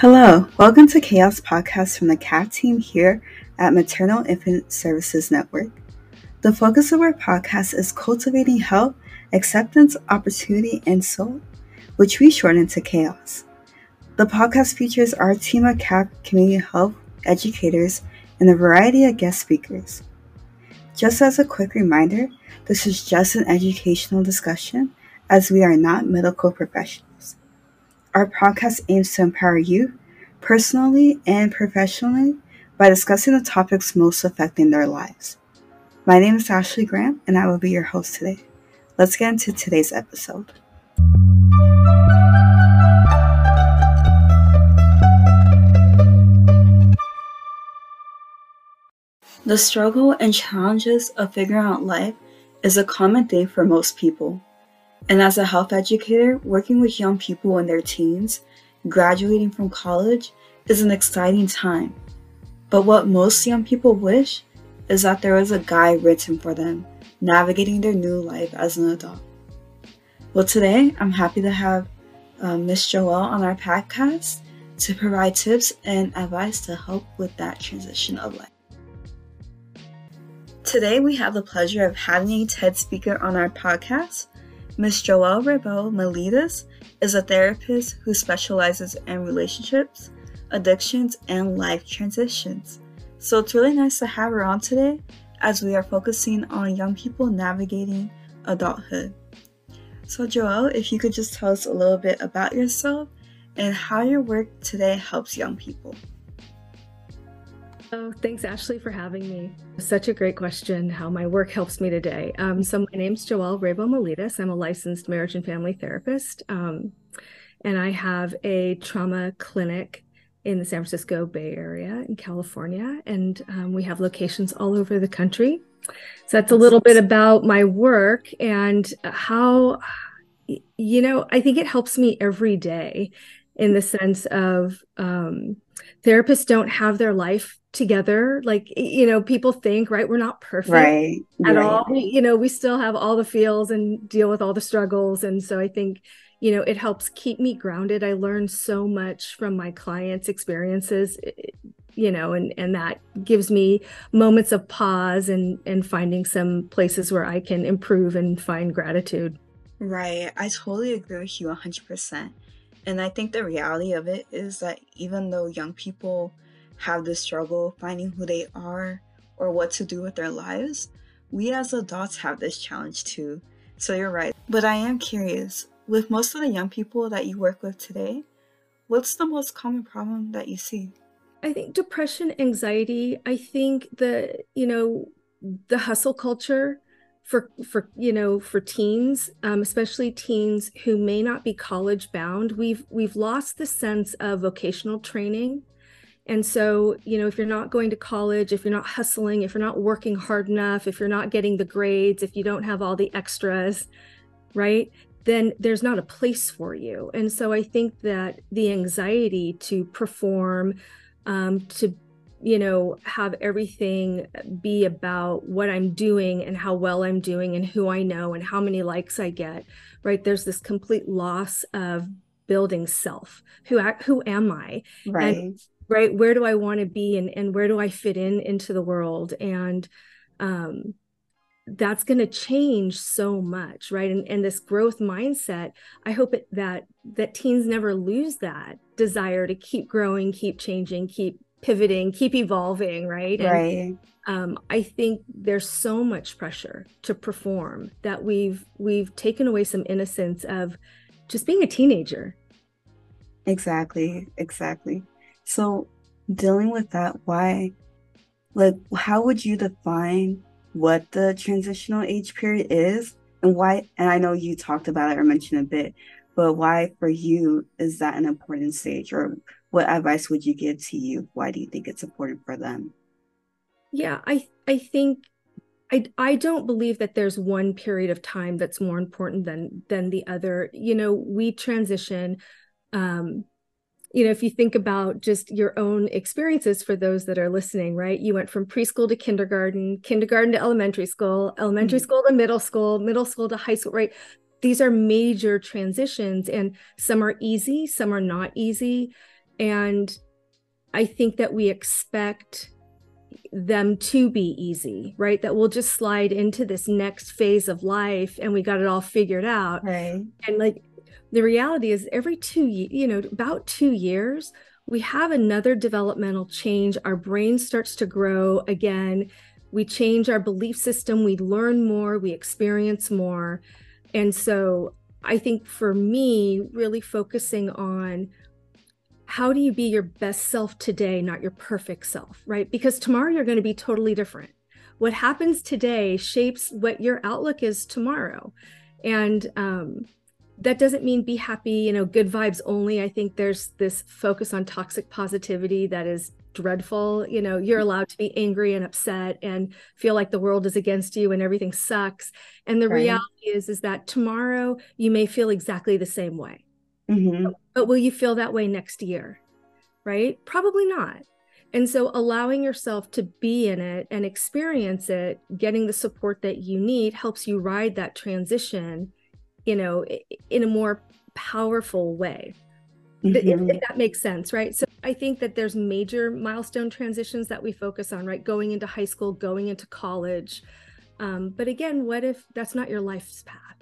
Hello, welcome to Chaos Podcast from the CAPP team here at Maternal Infant Services Network. The focus of our podcast is cultivating health, acceptance, opportunity, and soul, which we shorten to chaos. The podcast features our team of CAPP community health educators and a variety of guest speakers. Just as a quick reminder, this is just an educational discussion as we are not medical professionals. Our podcast aims to empower you personally and professionally by discussing the topics most affecting their lives. My name is Ashley Graham, and I will be your host today. Let's get into today's episode. The struggle and challenges of figuring out life is a common thing for most people. And as a health educator, working with young people in their teens, graduating from college is an exciting time. But what most young people wish is that there was a guide written for them, navigating their new life as an adult. Well, today I'm happy to have uh, Miss Joelle on our podcast to provide tips and advice to help with that transition of life. Today we have the pleasure of having a TED speaker on our podcast Ms. Joelle Rabow Maletis is a therapist who specializes in relationships, addictions, and life transitions. So it's really nice to have her on today as we are focusing on young people navigating adulthood. So, Joelle, if you could just tell us a little bit about yourself and how your work today helps young people. Oh, thanks, Ashley, for having me. Such a great question how my work helps me today. Um, so, my name's Joelle Rabow Maletis. I'm a licensed marriage and family therapist, um, and I have a trauma clinic in the San Francisco Bay Area in California, and um, we have locations all over the country. So, that's a little bit about my work and how, you know, I think it helps me every day in the sense of um, therapists don't have their life together like you know people think right we're not perfect right at right. all. We, you know we still have all the feels and deal with all the struggles and so i think you know it helps keep me grounded. I learn so much from my clients experiences you know and and that gives me moments of pause and and finding some places where i can improve and find gratitude. Right i totally agree with you 100% and I think the reality of it is that even though young people have this struggle finding who they are or what to do with their lives, we as adults have this challenge too. So you're right. But I am curious with most of the young people that you work with today, what's the most common problem that you see? I think depression, anxiety, I think the, you know, the hustle culture for for you know for teens um, especially teens who may not be college bound we've we've lost the sense of vocational training and so you know if you're not going to college if you're not hustling if you're not working hard enough if you're not getting the grades if you don't have all the extras right then there's not a place for you and so i think that the anxiety to perform um, to you know, have everything be about what I'm doing and how well I'm doing and who I know and how many likes I get, right? There's this complete loss of building self. Who who am I? Right. And, right. Where do I want to be and and where do I fit in into the world? And um that's going to change so much right and, and this growth mindset i hope it, that that teens never lose that desire to keep growing keep changing keep pivoting, keep evolving, right? And, right. Um, I think there's so much pressure to perform that we've we've taken away some innocence of just being a teenager. Exactly, exactly. So dealing with that, why like how would you define what the transitional age period is and why and I know you talked about it or mentioned a bit, but why for you is that an important stage or what advice would you give to you? Why do you think it's important for them? Yeah, I I think I I don't believe that there's one period of time that's more important than than the other. You know, we transition um you know, if you think about just your own experiences for those that are listening, right? You went from preschool to kindergarten, kindergarten to elementary school, elementary mm-hmm. school to middle school, middle school to high school, right? These are major transitions and some are easy, some are not easy And I think that we expect them to be easy, right? That we'll just slide into this next phase of life and we got it all figured out. Right. And like the reality is every two you know about two years we have another developmental change. Our brain starts to grow again. We change our belief system. We learn more. We experience more. And so i think for me really focusing on how do you be your best self today not your perfect self right? Because tomorrow you're going to be totally different. What happens today shapes what your outlook is tomorrow. And um, that doesn't mean be happy, you know, good vibes only. I think there's this focus on toxic positivity that is dreadful. You know, you're allowed to be angry and upset and feel like the world is against you and everything sucks. And the right. reality is is that tomorrow you may feel exactly the same way. Mm-hmm. But will you feel that way next year? Right? Probably not. And so allowing yourself to be in it and experience it, getting the support that you need helps you ride that transition you know, in a more powerful way. Mm-hmm. If, if, that makes sense, right? So I think that there's major milestone transitions that we focus on, right? Going into high school, going into college. Um, but again, what if that's not your life's path?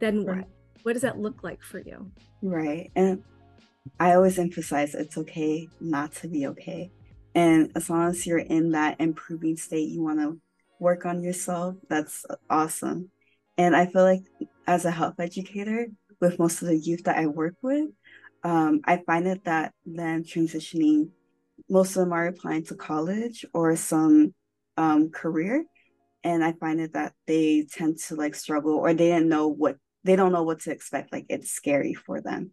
Then what? Right. What does that look like for you? Right. And I always emphasize it's okay not to be okay. And as long as you're in that improving state, you want to work on yourself, that's awesome. And I feel like as a health educator, with most of the youth that I work with, um, I find it that them transitioning, most of them are applying to college or some um, career. And I find it that they tend to like struggle or they didn't know what, they don't know what to expect. Like it's scary for them.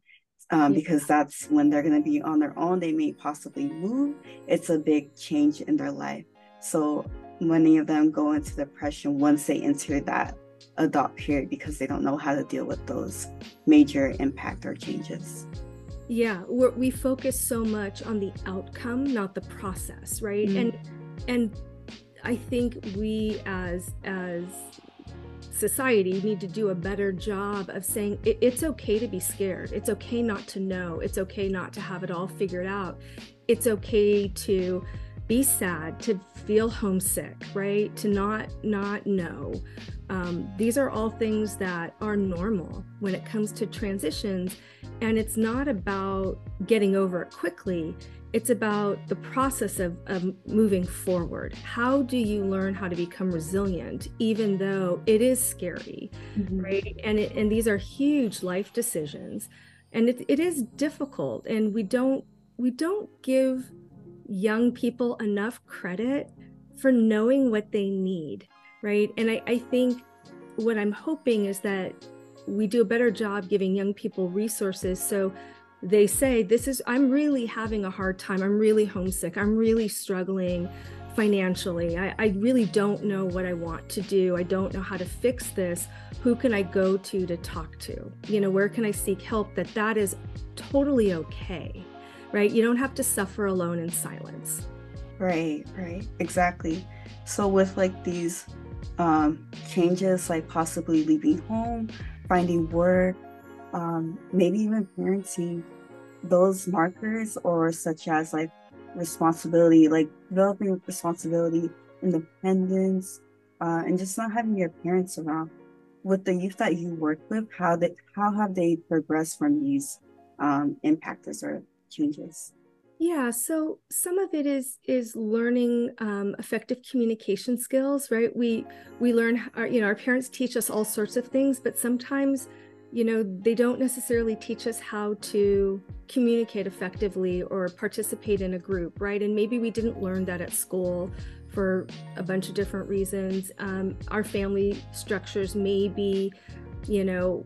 Um, because that's when they're going to be on their own. They may possibly move. It's a big change in their life. So many of them go into depression once they enter that adult period because they don't know how to deal with those major impact or changes. Yeah, we focus so much on the outcome, not the process, right? Mm-hmm. And and I think we as as society need to do a better job of saying it, it's okay to be scared. It's okay not to know. It's okay not to have it all figured out. It's okay to be sad, to feel homesick, right? To not not know. Um, these are all things that are normal when it comes to transitions. And it's not about getting over it quickly, it's about the process of, of moving forward. How do you learn how to become resilient, even though it is scary, mm-hmm. right? And, it, and these are huge life decisions. And it, it is difficult. And we don't we don't give young people enough credit for knowing what they need right? And I, I think what I'm hoping is that we do a better job giving young people resources. So they say this is i'm really having a hard time. I'm really homesick. I'm really struggling financially. I, I, really don't know what i want to do. I don't know how to fix this. Who can i go to to talk to? You know where can i seek help? That that is totally okay right you don't have to suffer alone in silence right right exactly so with like these um, changes like possibly leaving home, finding work, um, maybe even parenting, those markers or such as like responsibility, like developing responsibility, independence, uh, and just not having your parents around. With the youth that you work with, how they how have they progressed from these um, impactors or changes? Yeah, so some of it is is learning um, effective communication skills, right? We we learn, our, you know, our parents teach us all sorts of things, but sometimes, you know, they don't necessarily teach us how to communicate effectively or participate in a group, right? And maybe we didn't learn that at school for a bunch of different reasons. Um, our family structures may be, you know,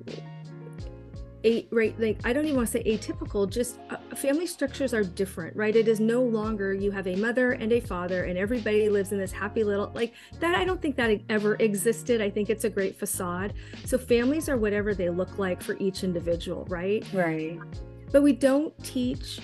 a, right like i don't even want to say atypical just uh, family structures are different right? It is no longer you have a mother and a father and everybody lives in this happy little like that i don't think that ever existed. I think it's a great facade. So families are whatever they look like for each individual right? Right. But we don't teach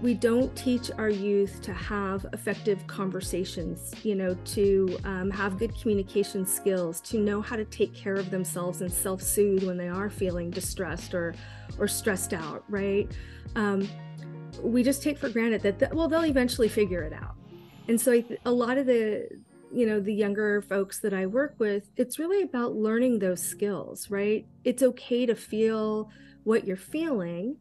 we don't teach our youth to have effective conversations, you know, to um, have good communication skills, to know how to take care of themselves and self-soothe when they are feeling distressed or or stressed out, right? Um, we just take for granted that, the, well, they'll eventually figure it out. And so a lot of the, you know, the younger folks that I work with, it's really about learning those skills, right? It's okay to feel what you're feeling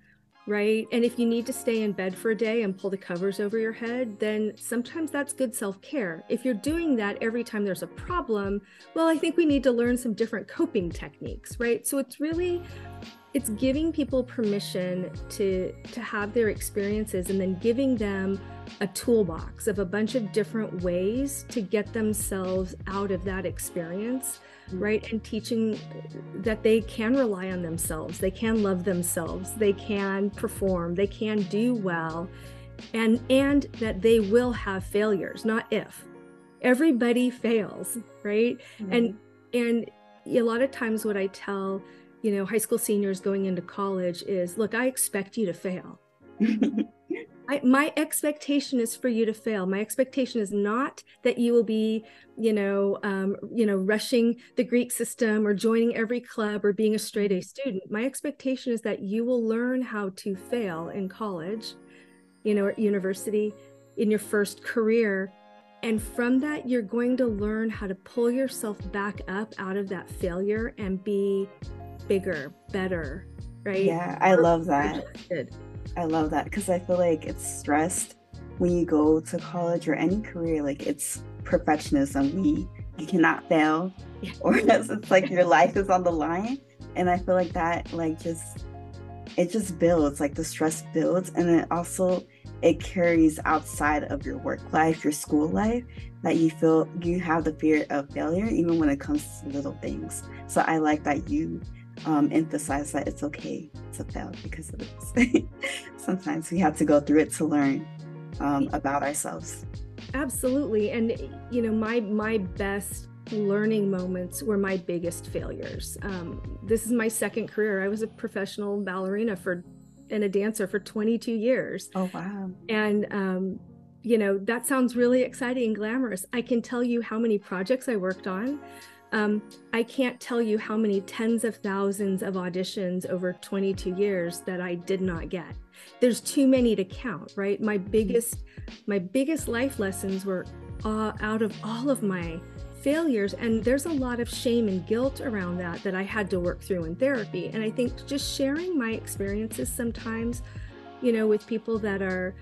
right? And if you need to stay in bed for a day and pull the covers over your head, then sometimes that's good self care. If you're doing that every time there's a problem, well, I think we need to learn some different coping techniques, right? So it's really it's giving people permission to to have their experiences and then giving them a toolbox of a bunch of different ways to get themselves out of that experience right? And teaching that they can rely on themselves they can love themselves they can perform they can do well and and that they will have failures not if. Everybody fails right? Mm-hmm. and and a lot of times what i tell you know high school seniors going into college is look i expect you to fail I, my expectation is for you to fail. My expectation is not that you will be, you know, um, you know, rushing the Greek system or joining every club or being a straight A student. My expectation is that you will learn how to fail in college, you know, at university, in your first career, and from that, you're going to learn how to pull yourself back up out of that failure and be bigger, better, right? Yeah, I love that. I love that because I feel like it's stressed when you go to college or any career. Like it's perfectionism. We you cannot fail, or else it's like your life is on the line. And I feel like that like just it just builds like the stress builds, and it also it carries outside of your work life, your school life, that you feel you have the fear of failure even when it comes to little things. So I like that you um, emphasize that it's okay to fail because of this. Sometimes we have to go through it to learn um, about ourselves. Absolutely, and you know, my my best learning moments were my biggest failures. Um, this is my second career. I was a professional ballerina for and a dancer for 22 years. Oh wow! And um, you know, that sounds really exciting and glamorous. I can tell you how many projects I worked on. Um, I can't tell you how many tens of thousands of auditions over 22 years that I did not get. There's too many to count, right? My biggest, my biggest life lessons were uh, out of all of my failures, and there's a lot of shame and guilt around that that I had to work through in therapy. And I think just sharing my experiences sometimes, you know, with people that are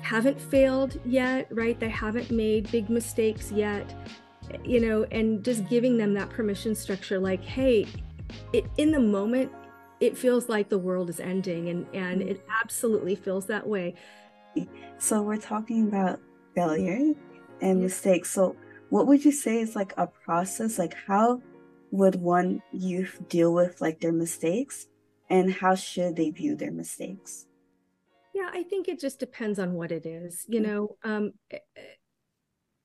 haven't failed yet, right? They haven't made big mistakes yet you know, and just giving them that permission structure like, hey, it, in the moment, it feels like the world is ending, and, and it absolutely feels that way. So, we're talking about failure and mistakes. So, what would you say is like a process? Like, how would one youth deal with like their mistakes, and how should they view their mistakes? Yeah, I think it just depends on what it is. You know, um,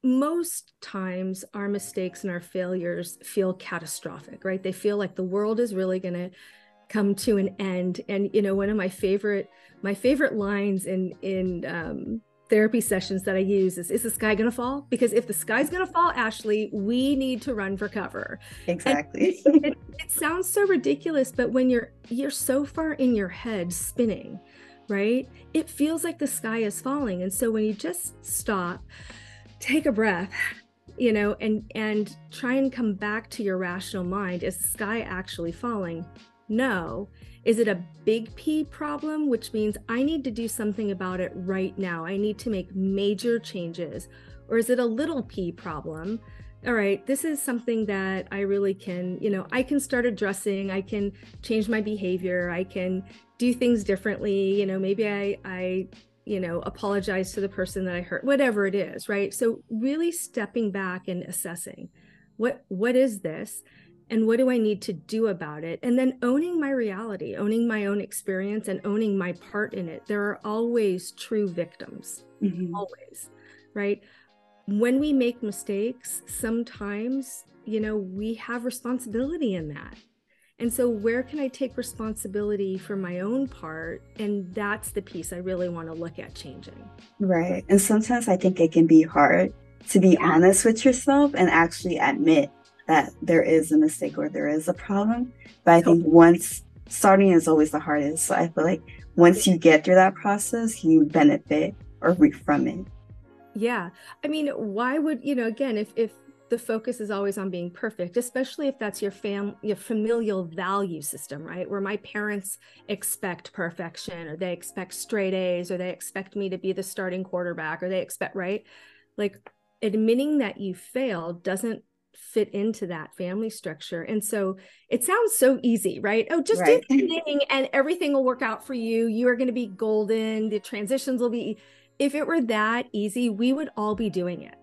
most times our mistakes and our failures feel catastrophic, right? They feel like the world is really going to come to an end. And you know, one of my favorite my favorite lines in in um, therapy sessions that I use is, "Is the sky going to fall?" Because if the sky's going to fall, Ashley, we need to run for cover. Exactly. It, it sounds so ridiculous, but when you're you're so far in your head spinning, right? It feels like the sky is falling, and so when you just stop take a breath you know and and try and come back to your rational mind. Is the sky actually falling? No. Is it a big p problem which means i need to do something about it right now. I need to make major changes. Or is it a little p problem? All right this is something that i really can you know i can start addressing. I can change my behavior. I can do things differently. You know maybe i i you know apologize to the person that i hurt whatever it is right? So really stepping back and assessing what what is this and what do i need to do about it? And then owning my reality owning my own experience and owning my part in it. There are always true victims mm-hmm. always right? When we make mistakes sometimes you know we have responsibility in that and so, where can I take responsibility for my own part? And that's the piece I really want to look at changing. Right. And sometimes I think it can be hard to be honest with yourself and actually admit that there is a mistake or there is a problem. But I think once starting is always the hardest. So I feel like once you get through that process, you benefit or reap from it. Yeah. I mean, why would, you know, again, if if the focus is always on being perfect, especially if that's your fam your familial value system, right? Where my parents expect perfection or they expect straight A's or they expect me to be the starting quarterback or they expect, right? Like admitting that you failed doesn't fit into that family structure. And so it sounds so easy, right? Oh, just right. do the thing and everything will work out for you. You are going to be golden. The transitions will be if it were that easy, we would all be doing it.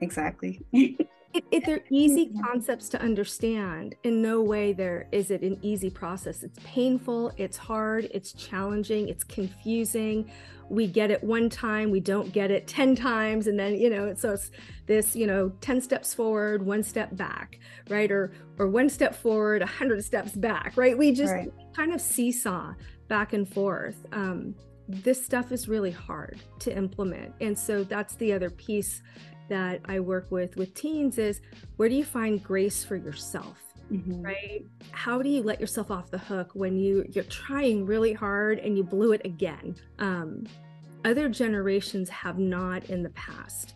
Exactly. it, it, they're easy concepts to understand. In no way there is it an easy process. It's painful, it's hard, it's challenging, it's confusing. We get it one time, we don't get it 10 times. And then, you know, so it's this, you know, 10 steps forward, one step back, right? Or or one step forward, a hundred steps back, right? We just right. kind of seesaw back and forth. Um, this stuff is really hard to implement. And so that's the other piece that I work with with teens is where do you find grace for yourself? Mm-hmm. Right? How do you let yourself off the hook when you you're trying really hard and you blew it again? Um, other generations have not in the past.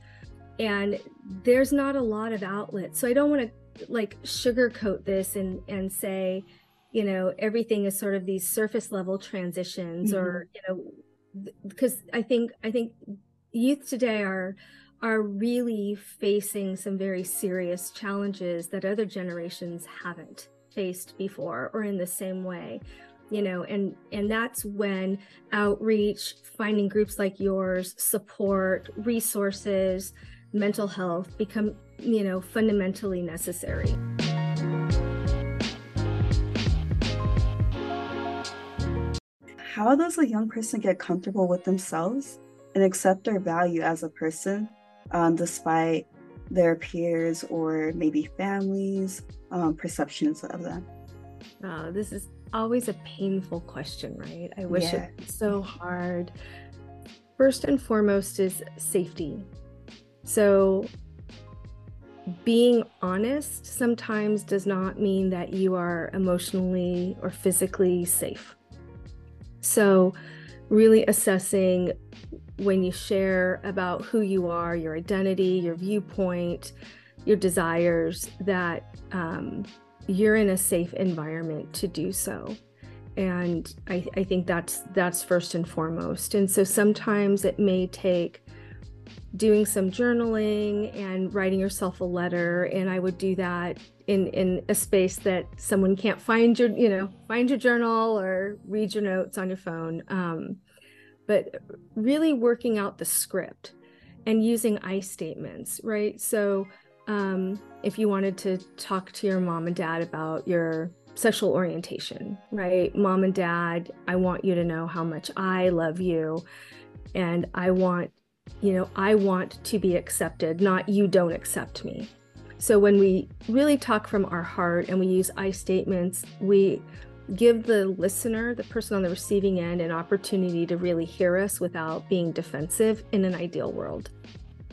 And there's not a lot of outlets. So I don't want to like sugarcoat this and and say, you know, everything is sort of these surface level transitions mm-hmm. or, you know, because I think I think youth today are are really facing some very serious challenges that other generations haven't faced before or in the same way you know and and that's when outreach finding groups like yours support resources mental health become you know fundamentally necessary. How does a young person get comfortable with themselves and accept their value as a person um, despite their peers or maybe families' um, perceptions of them? Oh, this is always a painful question, right? I wish yeah. it so hard. First and foremost is safety. So, being honest sometimes does not mean that you are emotionally or physically safe. So, really assessing when you share about who you are, your identity, your viewpoint, your desires, that um, you're in a safe environment to do so. And I, I think that's that's first and foremost. And so sometimes it may take doing some journaling and writing yourself a letter and i would do that in in a space that someone can't find your you know find your journal or read your notes on your phone um, but really working out the script and using I statements, right? So um, if you wanted to talk to your mom and dad about your sexual orientation, right? Mom and dad, I want you to know how much I love you. And I want, you know, I want to be accepted, not you don't accept me. So when we really talk from our heart and we use I statements, we give the listener, the person on the receiving end, an opportunity to really hear us without being defensive in an ideal world.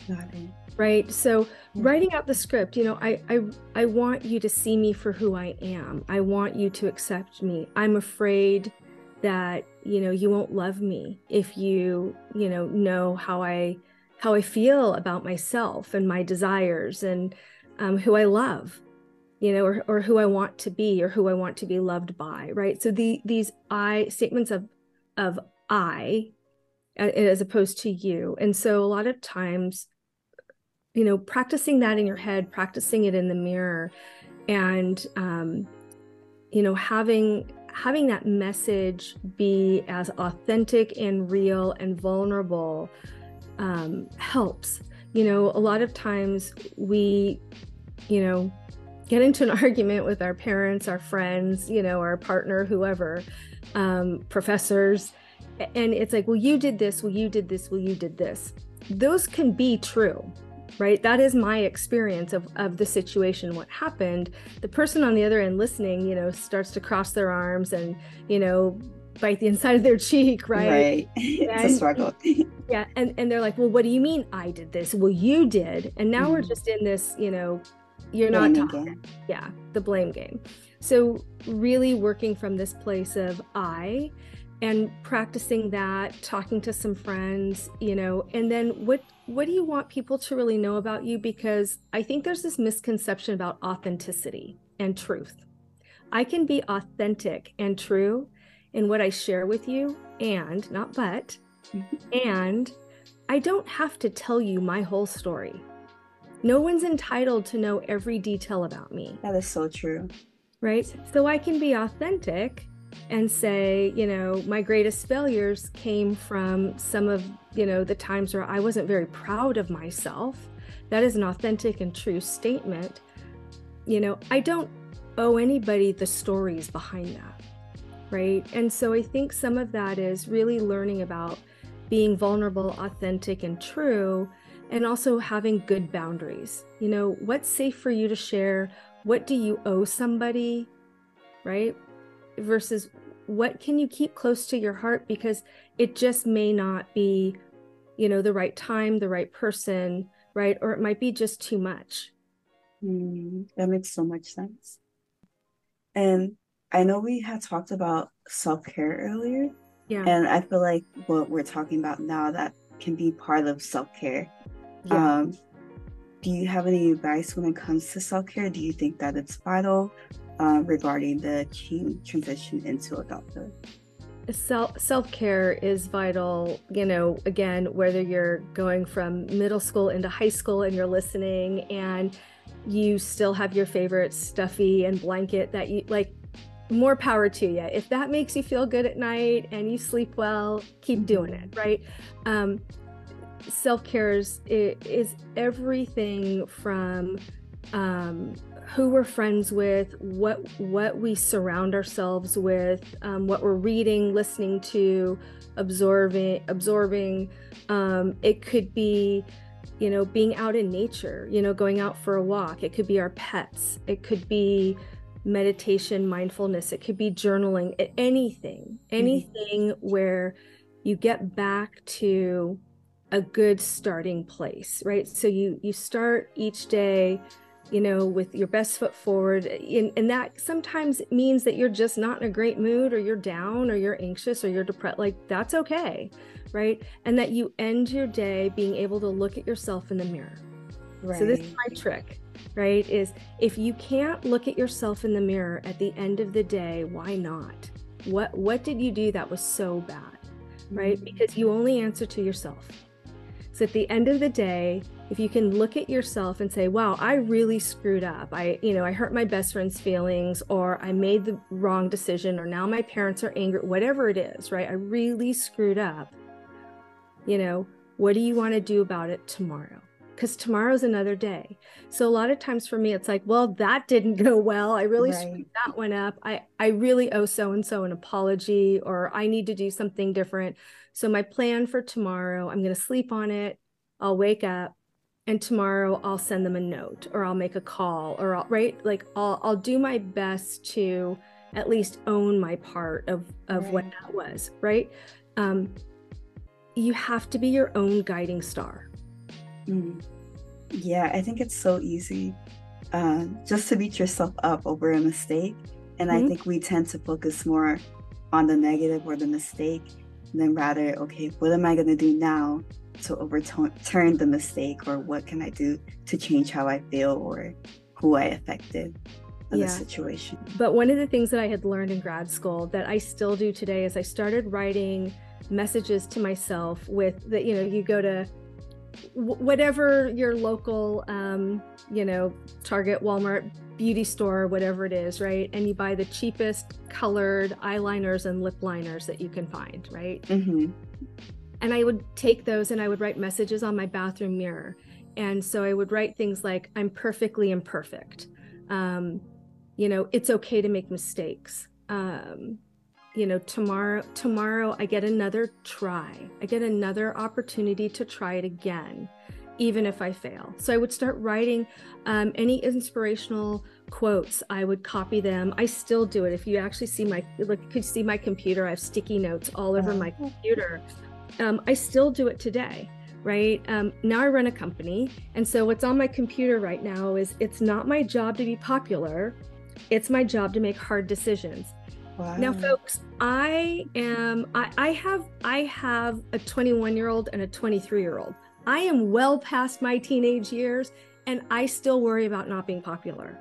Got it. Right. So writing out the script, you know, I, I I want you to see me for who I am. I want you to accept me. I'm afraid that, you know, you won't love me if you, you know, know how I how I feel about myself and my desires and um, who I love you know, or, or who I want to be or who I want to be loved by, right? So the these I statements of of I as opposed to you. And so a lot of times, you know, practicing that in your head, practicing it in the mirror, and um, you know, having having that message be as authentic and real and vulnerable um, helps. You know, a lot of times we, you know, get into an argument with our parents, our friends, you know, our partner, whoever, um, professors. And it's like, well, you did this, well, you did this, well, you did this. Those can be true, right? That is my experience of, of the situation, what happened. The person on the other end listening, you know, starts to cross their arms and, you know, bite the inside of their cheek, right? Right. it's and, a struggle. yeah. And, and they're like, well, what do you mean I did this? Well, you did. And now mm-hmm. we're just in this, you know, you're not talking. Yeah, the blame game. So really working from this place of I and practicing that talking to some friends you know and then what what do you want people to really know about you because i think there's this misconception about authenticity and truth i can be authentic and true in what i share with you and not but mm-hmm. and i don't have to tell you my whole story no one's entitled to know every detail about me that is so true right so i can be authentic and say, you know, my greatest failures came from some of, you know, the times where I wasn't very proud of myself. That is an authentic and true statement. You know, I don't owe anybody the stories behind that. Right. And so I think some of that is really learning about being vulnerable, authentic, and true, and also having good boundaries. You know, what's safe for you to share? What do you owe somebody? Right versus what can you keep close to your heart because it just may not be you know the right time the right person right or it might be just too much mm, that makes so much sense and i know we had talked about self-care earlier yeah and i feel like what we're talking about now that can be part of self-care yeah. um do you have any advice when it comes to self-care do you think that it's vital uh, regarding the transition into adulthood. Self self care is vital. You know, again, whether you're going from middle school into high school and you're listening, and you still have your favorite stuffy and blanket that you like. More power to you. If that makes you feel good at night and you sleep well, keep doing it. Right. Um, self care is, is everything from um, who we're friends with, what what we surround ourselves with, um, what we're reading, listening to, absorbing, absorbing. Um, it could be, you know, being out in nature. You know, going out for a walk. It could be our pets. It could be meditation, mindfulness. It could be journaling. Anything, anything mm-hmm. where you get back to a good starting place, right? So you you start each day you know, with your best foot forward. And, and, that sometimes means that you're just not in a great mood or you're down or you're anxious or you're depressed. Like, that's okay. Right. And that you end your day being able to look at yourself in the mirror. Right. So, this is my trick, right? Is if you can't look at yourself in the mirror at the end of the day, why not? What what did you do that was so bad? Right? Mm-hmm. Because you only answer to yourself. So at the end of the day, if you can look at yourself and say, wow, I really screwed up. I, you know, I hurt my best friend's feelings or I made the wrong decision or now my parents are angry, whatever it is, right? I really screwed up. You know, what do you want to do about it tomorrow? Because tomorrow's another day. So a lot of times for me, it's like, well, that didn't go well. I really right. screwed that one up. I, I really owe so and so an apology or I need to do something different. So my plan for tomorrow, I'm going to sleep on it. I'll wake up and tomorrow I'll send them a note or I'll make a call or I'll right like I'll I'll do my best to at least own my part of of right. what that was, right? Um you have to be your own guiding star. Mm. Yeah, I think it's so easy uh, just to beat yourself up over a mistake. And mm-hmm. I think we tend to focus more on the negative or the mistake than rather, okay, what am I going to do now to overturn the mistake or what can I do to change how I feel or who I affected in yeah. the situation. But one of the things that I had learned in grad school that I still do today is I started writing messages to myself with that, you know, you go to whatever your local um, you know target walmart beauty store whatever it is right and you buy the cheapest colored eyeliners and lip liners that you can find right mm-hmm and I would take those and I would write messages on my bathroom mirror. And so I would write things like, I'm perfectly imperfect. Um, you know, it's okay to make mistakes. Um, you know, tomorrow, tomorrow I get another try. I get another opportunity to try it again, even if I fail. So I would start writing um, any inspirational quotes. I would copy them. I still do it. If you actually see my, look, you could see my computer. I have sticky notes all over my computer um, I still do it today, right? Um, now I run a company. And so what's on my computer right now is it's not my job to be popular, it's my job to make hard decisions. Wow. Now, folks, I am I, I have I have a 21 year old and a 23 year old. I am well past my teenage years and I still worry about not being popular.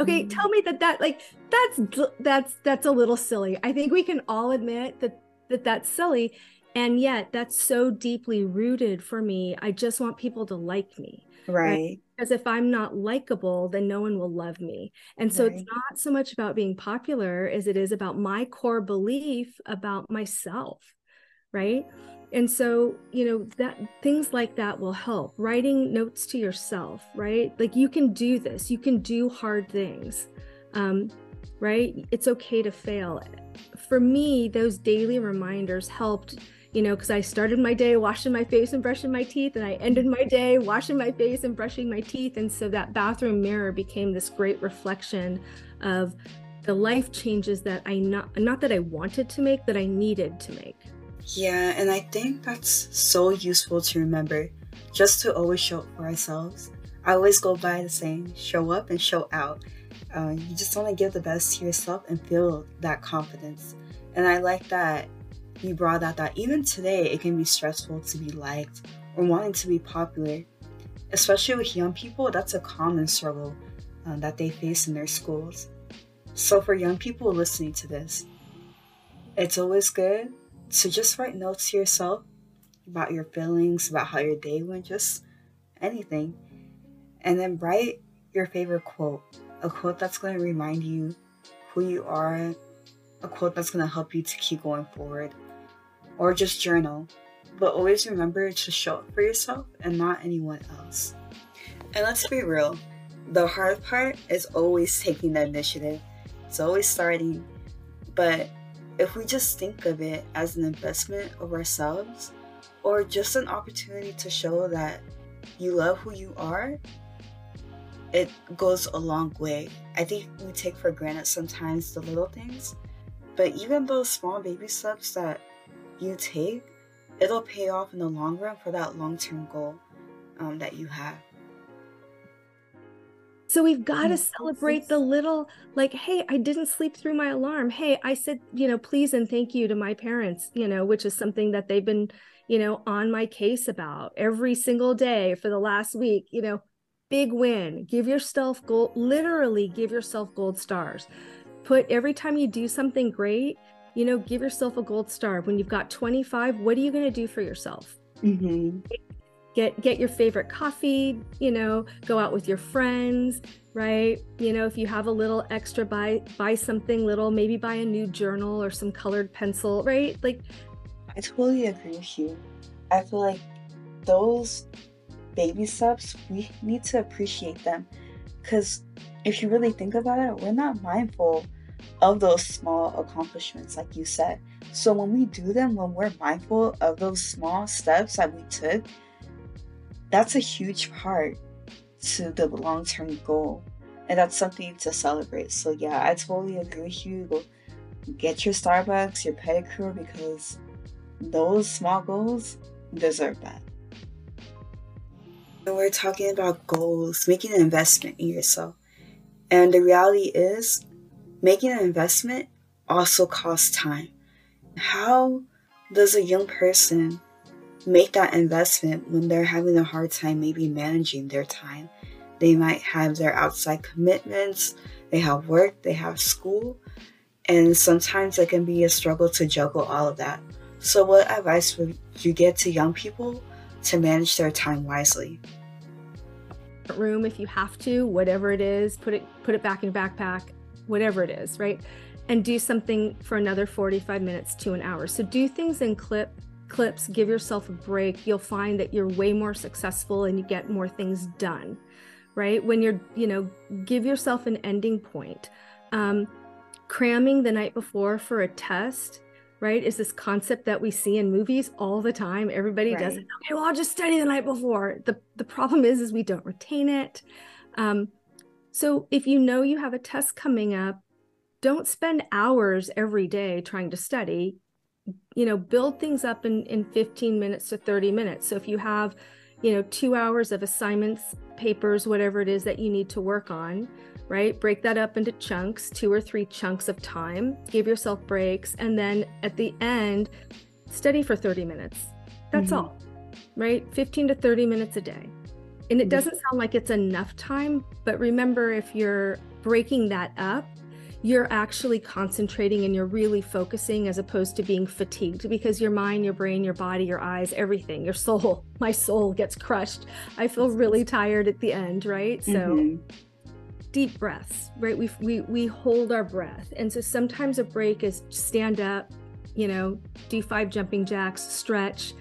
Okay, mm. tell me that that like that's that's that's a little silly. I think we can all admit that that that's silly and yet that's so deeply rooted for me. I just want people to like me. Right. right? Because if I'm not likable, then no one will love me. And so right. it's not so much about being popular as it is about my core belief about myself. Right. And so, you know, that things like that will help. Writing notes to yourself, right? Like you can do this, you can do hard things. Um, right? It's okay to fail. For me, those daily reminders helped you know, because I started my day washing my face and brushing my teeth, and I ended my day washing my face and brushing my teeth. And so that bathroom mirror became this great reflection of the life changes that I not not that I wanted to make, that I needed to make. Yeah, and I think that's so useful to remember, just to always show up for ourselves. I always go by the saying, show up and show out. Uh, you just want to give the best to yourself and feel that confidence. And I like that you brought out that even today it can be stressful to be liked or wanting to be popular. Especially with young people, that's a common struggle um, that they face in their schools. So, for young people listening to this, it's always good to just write notes to yourself about your feelings, about how your day went, just anything. And then write your favorite quote a quote that's going to remind you who you are, a quote that's going to help you to keep going forward or just journal. But always remember to show up for yourself and not anyone else. And let's be real, the hard part is always taking the initiative. It's always starting. But if we just think of it as an investment of ourselves or just an opportunity to show that you love who you are, it goes a long way. I think we take for granted sometimes the little things, but even those small baby steps that you take, it'll pay off in the long run for that long term goal um, that you have. So we've got to celebrate the little, like, hey, I didn't sleep through my alarm. Hey, I said, you know, please and thank you to my parents, you know, which is something that they've been, you know, on my case about every single day for the last week, you know, big win. Give yourself gold, literally give yourself gold stars. Put every time you do something great, you know, give yourself a gold star. When you've got 25, what are you going to do for yourself? Mm-hmm. Get get your favorite coffee, you know, go out with your friends, right? You know, if you have a little extra, buy buy something little, maybe buy a new journal or some colored pencil, right? Like I totally agree with you. I feel like those baby steps, we need to appreciate them. Because if you really think about it, we're not mindful of those small accomplishments, like you said. So when we do them, when we're mindful of those small steps that we took, that's a huge part to the long term goal. And that's something to celebrate. So yeah, I totally agree with you. Go get your Starbucks, your pedicure, because those small goals deserve that. We're talking about goals, making an investment in yourself. And the reality is, Making an investment also costs time. How does a young person make that investment when they're having a hard time maybe managing their time? They might have their outside commitments, they have work, they have school, and sometimes it can be a struggle to juggle all of that. So, what advice would you give to young people to manage their time wisely? Room if you have to, whatever it is, put it put it back in your backpack whatever it is, right? And do something for another 45 minutes to an hour. So do things in clip clips, give yourself a break. You'll find that you're way more successful and you get more things done, right? When you're, you know, give yourself an ending point. Um, cramming the night before for a test right is this concept that we see in movies all the time everybody right. does it okay well i'll just study the night before the the problem is is we don't retain it um, so if you know you have a test coming up, don't spend hours every day trying to study. You know, build things up in, in 15 minutes to 30 minutes. So if you have, you know, two hours of assignments, papers, whatever it is that you need to work on, right? Break that up into chunks, two or three chunks of time. Give yourself breaks. And then at the end, study for 30 minutes. That's mm-hmm. all, right? 15 to 30 minutes a day. And it doesn't sound like it's enough time, but remember if you're breaking that up, you're actually concentrating and you're really focusing as opposed to being fatigued because your mind, your brain, your body, your eyes, everything, your soul, my soul gets crushed. I feel really tired at the end, right? So mm-hmm deep breaths, right? We, we, we hold our breath. And so sometimes a break is stand up, you know, do five jumping jacks, stretch,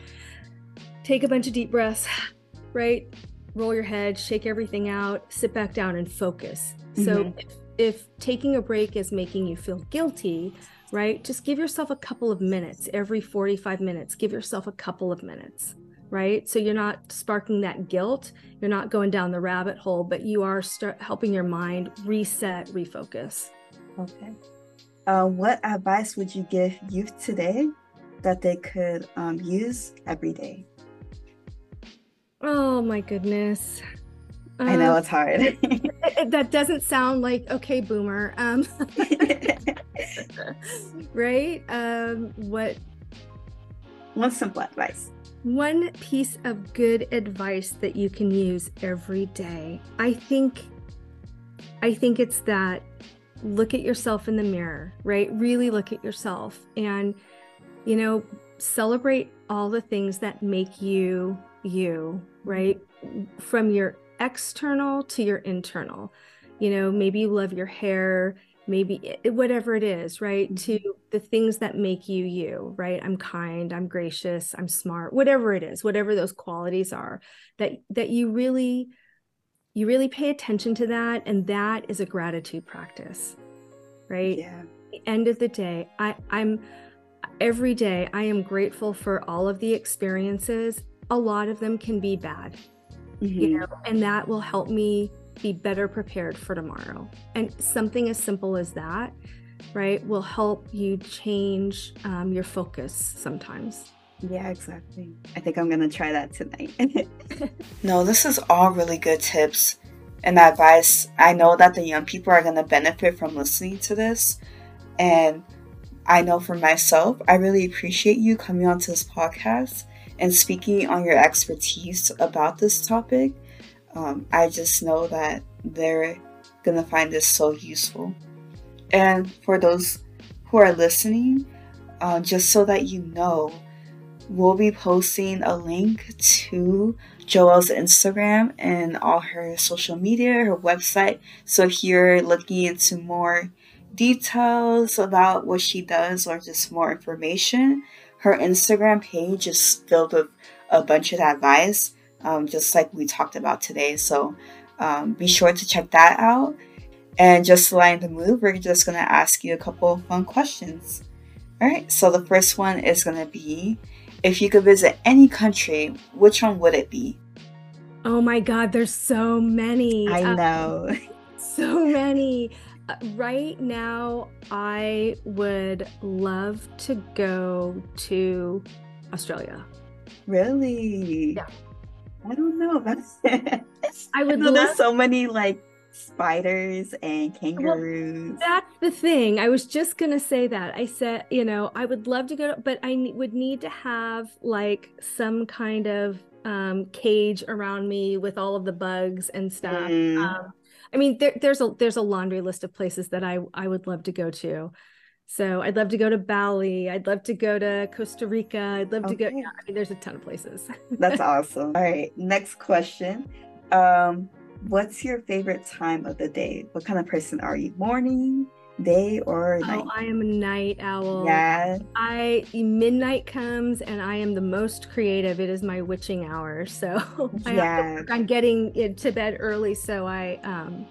take a bunch of deep breaths, right? Roll your head, shake everything out, sit back down and focus. Mm-hmm. So if, if taking a break is making you feel guilty, right? Just give yourself a couple of minutes every 45 minutes. Give yourself a couple of minutes right? So you're not sparking that guilt, you're not going down the rabbit hole, but you are start helping your mind reset, refocus. Okay. Uh, what advice would you give youth today that they could um, use every day? Oh my goodness. I know um, it's hard. that doesn't sound like okay, boomer. Um, right? Um, what? One simple advice. One piece of good advice that you can use every day. I think I think it's that look at yourself in the mirror, right? Really look at yourself and you know, celebrate all the things that make you you, right? From your external to your internal. You know, maybe you love your hair, maybe whatever it is, right? Mm-hmm. To the things that make you you, right? I'm kind, I'm gracious, I'm smart, whatever it is, whatever those qualities are that that you really you really pay attention to that and that is a gratitude practice. Right? Yeah. the end of the day, I I'm every day I am grateful for all of the experiences. A lot of them can be bad. Mm-hmm. You know, and that will help me be better prepared for tomorrow. And something as simple as that, right, will help you change um, your focus sometimes. Yeah, exactly. I think I'm going to try that tonight. no, this is all really good tips and advice. I know that the young people are going to benefit from listening to this. And I know for myself, I really appreciate you coming onto this podcast and speaking on your expertise about this topic um, I just know that they're gonna find this so useful. And for those who are listening, uh, just so that you know, we'll be posting a link to Joelle's Instagram and all her social media, her website. So if you're looking into more details about what she does or just more information, her Instagram page is filled with a bunch of advice um, just like we talked about today. So um, be sure to check that out. And just to line the mood, we're just going to ask you a couple of fun questions. All right, so the first one is going to be if you could visit any country, which one would it be? Oh my God, there's so many. I uh, know. Um, so many. Uh, right now, I would love to go to Australia. Really? Yeah. I don't know. That's I would. I love- there's so many like spiders and kangaroos. Well, that's the thing. I was just gonna say that. I said, you know, I would love to go, to, but I would need to have like some kind of um, cage around me with all of the bugs and stuff. Mm. Um, I mean, there, there's a there's a laundry list of places that I I would love to go to. So I'd love to go to Bali. I'd love to go to Costa Rica. I'd love okay. to go. Yeah, I mean, there's a ton of places. That's awesome. All right, next question. Um, what's your favorite time of the day? What kind of person are you? Morning, day, or oh, night? Oh, I am a night owl. Yeah. I midnight comes and I am the most creative. It is my witching hour. So yeah. I am getting to bed early, so I um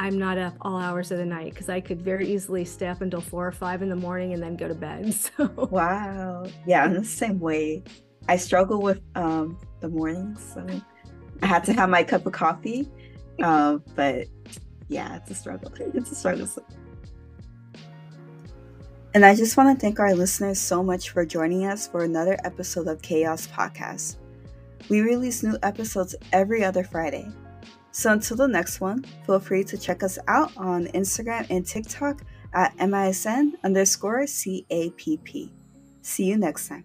I'm not up all hours of the night because I could very easily stay up until four or five in the morning and then go to bed. So wow, yeah, I'm the same way. I struggle with um, the mornings, so I had to have my cup of coffee. Um, but yeah, it's a struggle. It's a struggle. And I just want to thank our listeners so much for joining us for another episode of Chaos Podcast. We release new episodes every other Friday. So until the next one, feel free to check us out on Instagram and TikTok at MISN underscore CAPP. See you next time.